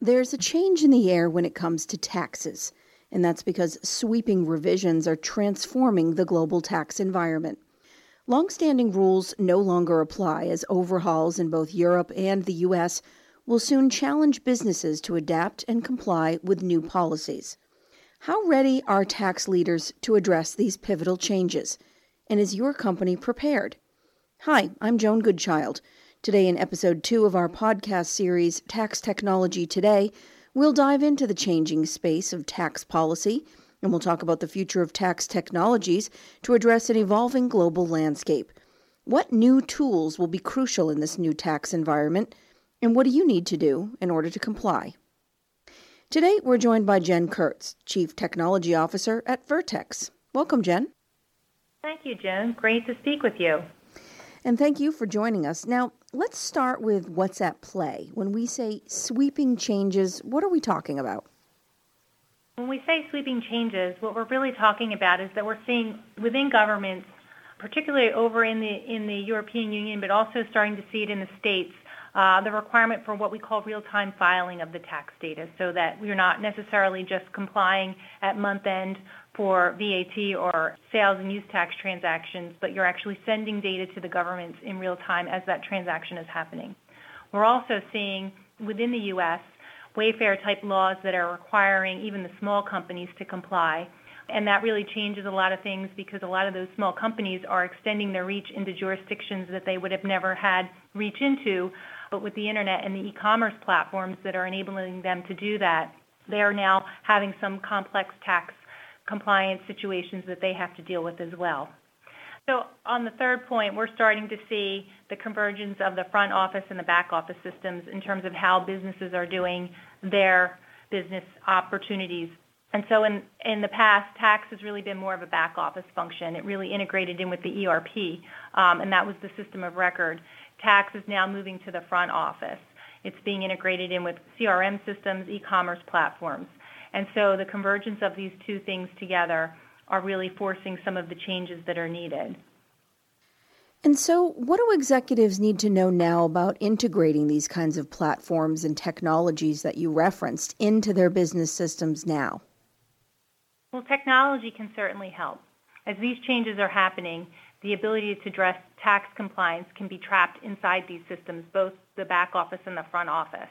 There's a change in the air when it comes to taxes, and that's because sweeping revisions are transforming the global tax environment. Longstanding rules no longer apply as overhauls in both Europe and the U.S. will soon challenge businesses to adapt and comply with new policies. How ready are tax leaders to address these pivotal changes? And is your company prepared? Hi, I'm Joan Goodchild. Today, in episode two of our podcast series, Tax Technology Today, we'll dive into the changing space of tax policy and we'll talk about the future of tax technologies to address an evolving global landscape. What new tools will be crucial in this new tax environment, and what do you need to do in order to comply? Today, we're joined by Jen Kurtz, Chief Technology Officer at Vertex. Welcome, Jen. Thank you, Jen. Great to speak with you. And thank you for joining us. Now, let's start with what's at play. When we say sweeping changes, what are we talking about? When we say sweeping changes, what we're really talking about is that we're seeing within governments, particularly over in the in the European Union, but also starting to see it in the states, uh, the requirement for what we call real-time filing of the tax data, so that we're not necessarily just complying at month end for VAT or sales and use tax transactions, but you're actually sending data to the governments in real time as that transaction is happening. We're also seeing within the U.S. Wayfair type laws that are requiring even the small companies to comply. And that really changes a lot of things because a lot of those small companies are extending their reach into jurisdictions that they would have never had reach into. But with the internet and the e-commerce platforms that are enabling them to do that, they are now having some complex tax compliance situations that they have to deal with as well. So on the third point, we're starting to see the convergence of the front office and the back office systems in terms of how businesses are doing their business opportunities. And so in, in the past, tax has really been more of a back office function. It really integrated in with the ERP, um, and that was the system of record. Tax is now moving to the front office. It's being integrated in with CRM systems, e-commerce platforms. And so the convergence of these two things together are really forcing some of the changes that are needed. And so, what do executives need to know now about integrating these kinds of platforms and technologies that you referenced into their business systems now? Well, technology can certainly help. As these changes are happening, the ability to address tax compliance can be trapped inside these systems, both the back office and the front office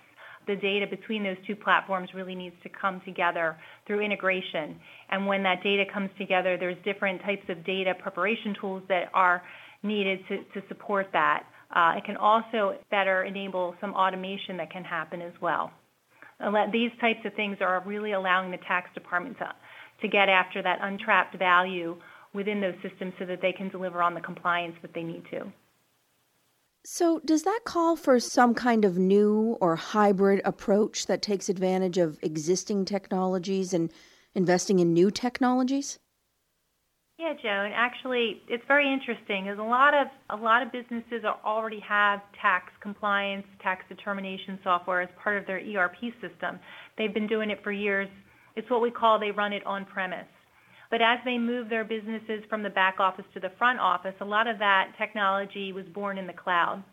the data between those two platforms really needs to come together through integration. And when that data comes together, there's different types of data preparation tools that are needed to, to support that. Uh, it can also better enable some automation that can happen as well. These types of things are really allowing the tax department to, to get after that untrapped value within those systems so that they can deliver on the compliance that they need to. So, does that call for some kind of new or hybrid approach that takes advantage of existing technologies and investing in new technologies? Yeah, Joan. Actually, it's very interesting. There's a lot of a lot of businesses already have tax compliance, tax determination software as part of their ERP system. They've been doing it for years. It's what we call they run it on premise. But as they move their businesses from the back office to the front office, a lot of that technology was born in the cloud.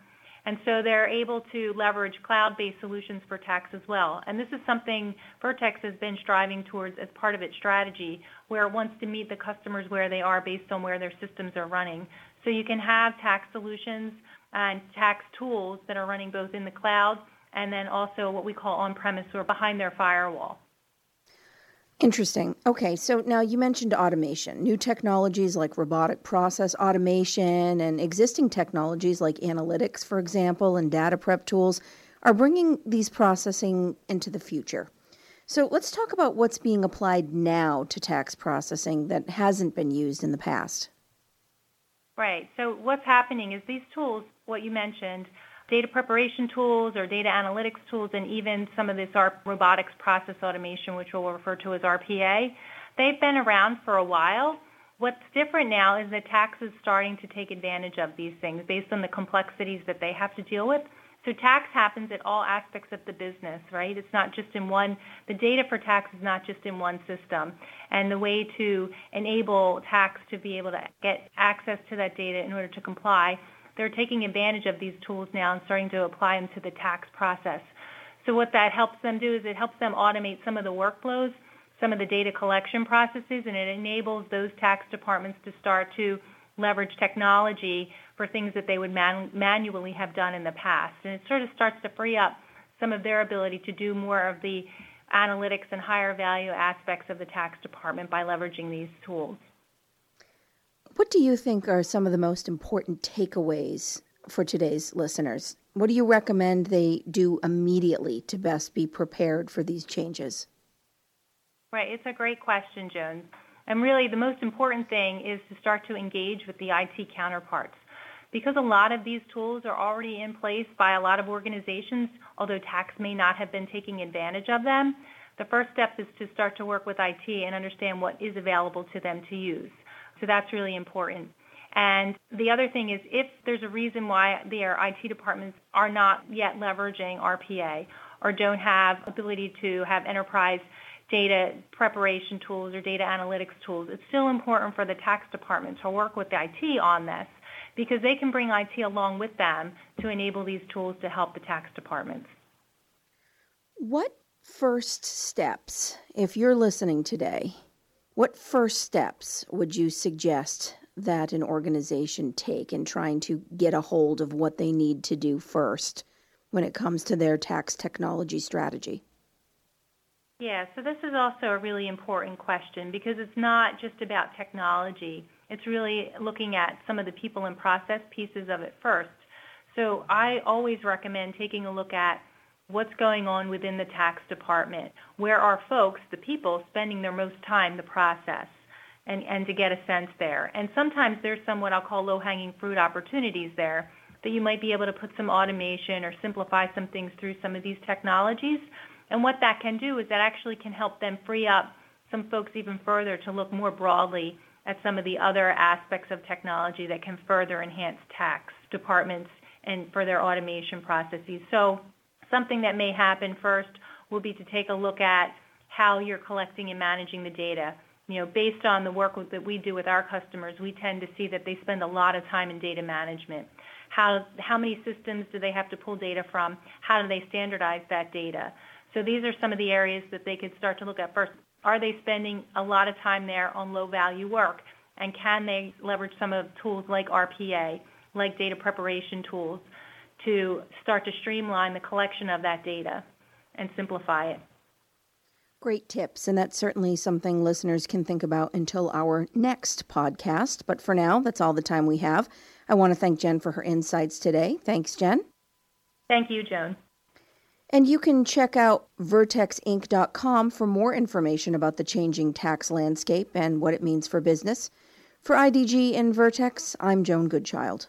And so they're able to leverage cloud-based solutions for tax as well. And this is something Vertex has been striving towards as part of its strategy, where it wants to meet the customers where they are based on where their systems are running. So you can have tax solutions and tax tools that are running both in the cloud and then also what we call on-premise or behind their firewall. Interesting. Okay, so now you mentioned automation. New technologies like robotic process automation and existing technologies like analytics, for example, and data prep tools are bringing these processing into the future. So let's talk about what's being applied now to tax processing that hasn't been used in the past. Right. So what's happening is these tools, what you mentioned, data preparation tools or data analytics tools and even some of this robotics process automation, which we'll refer to as RPA, they've been around for a while. What's different now is that tax is starting to take advantage of these things based on the complexities that they have to deal with. So tax happens at all aspects of the business, right? It's not just in one, the data for tax is not just in one system. And the way to enable tax to be able to get access to that data in order to comply they're taking advantage of these tools now and starting to apply them to the tax process. So what that helps them do is it helps them automate some of the workflows, some of the data collection processes, and it enables those tax departments to start to leverage technology for things that they would man- manually have done in the past. And it sort of starts to free up some of their ability to do more of the analytics and higher value aspects of the tax department by leveraging these tools. What do you think are some of the most important takeaways for today's listeners? What do you recommend they do immediately to best be prepared for these changes? Right, it's a great question, Joan. And really, the most important thing is to start to engage with the IT counterparts. Because a lot of these tools are already in place by a lot of organizations, although tax may not have been taking advantage of them, the first step is to start to work with IT and understand what is available to them to use. So that's really important. And the other thing is if there's a reason why their IT departments are not yet leveraging RPA or don't have ability to have enterprise data preparation tools or data analytics tools, it's still important for the tax department to work with the IT on this because they can bring IT along with them to enable these tools to help the tax departments. What first steps, if you're listening today, what first steps would you suggest that an organization take in trying to get a hold of what they need to do first when it comes to their tax technology strategy? Yeah, so this is also a really important question because it's not just about technology. It's really looking at some of the people and process pieces of it first. So I always recommend taking a look at what's going on within the tax department. Where are folks, the people, spending their most time, the process, and, and to get a sense there. And sometimes there's some what I'll call low-hanging fruit opportunities there that you might be able to put some automation or simplify some things through some of these technologies. And what that can do is that actually can help them free up some folks even further to look more broadly at some of the other aspects of technology that can further enhance tax departments and for their automation processes. So something that may happen first will be to take a look at how you're collecting and managing the data. You know, based on the work that we do with our customers, we tend to see that they spend a lot of time in data management. How, how many systems do they have to pull data from? How do they standardize that data? So these are some of the areas that they could start to look at first. Are they spending a lot of time there on low value work? And can they leverage some of tools like RPA, like data preparation tools, to start to streamline the collection of that data and simplify it? Great tips, and that's certainly something listeners can think about until our next podcast. But for now, that's all the time we have. I want to thank Jen for her insights today. Thanks, Jen. Thank you, Joan. And you can check out vertexinc.com for more information about the changing tax landscape and what it means for business. For IDG and Vertex, I'm Joan Goodchild.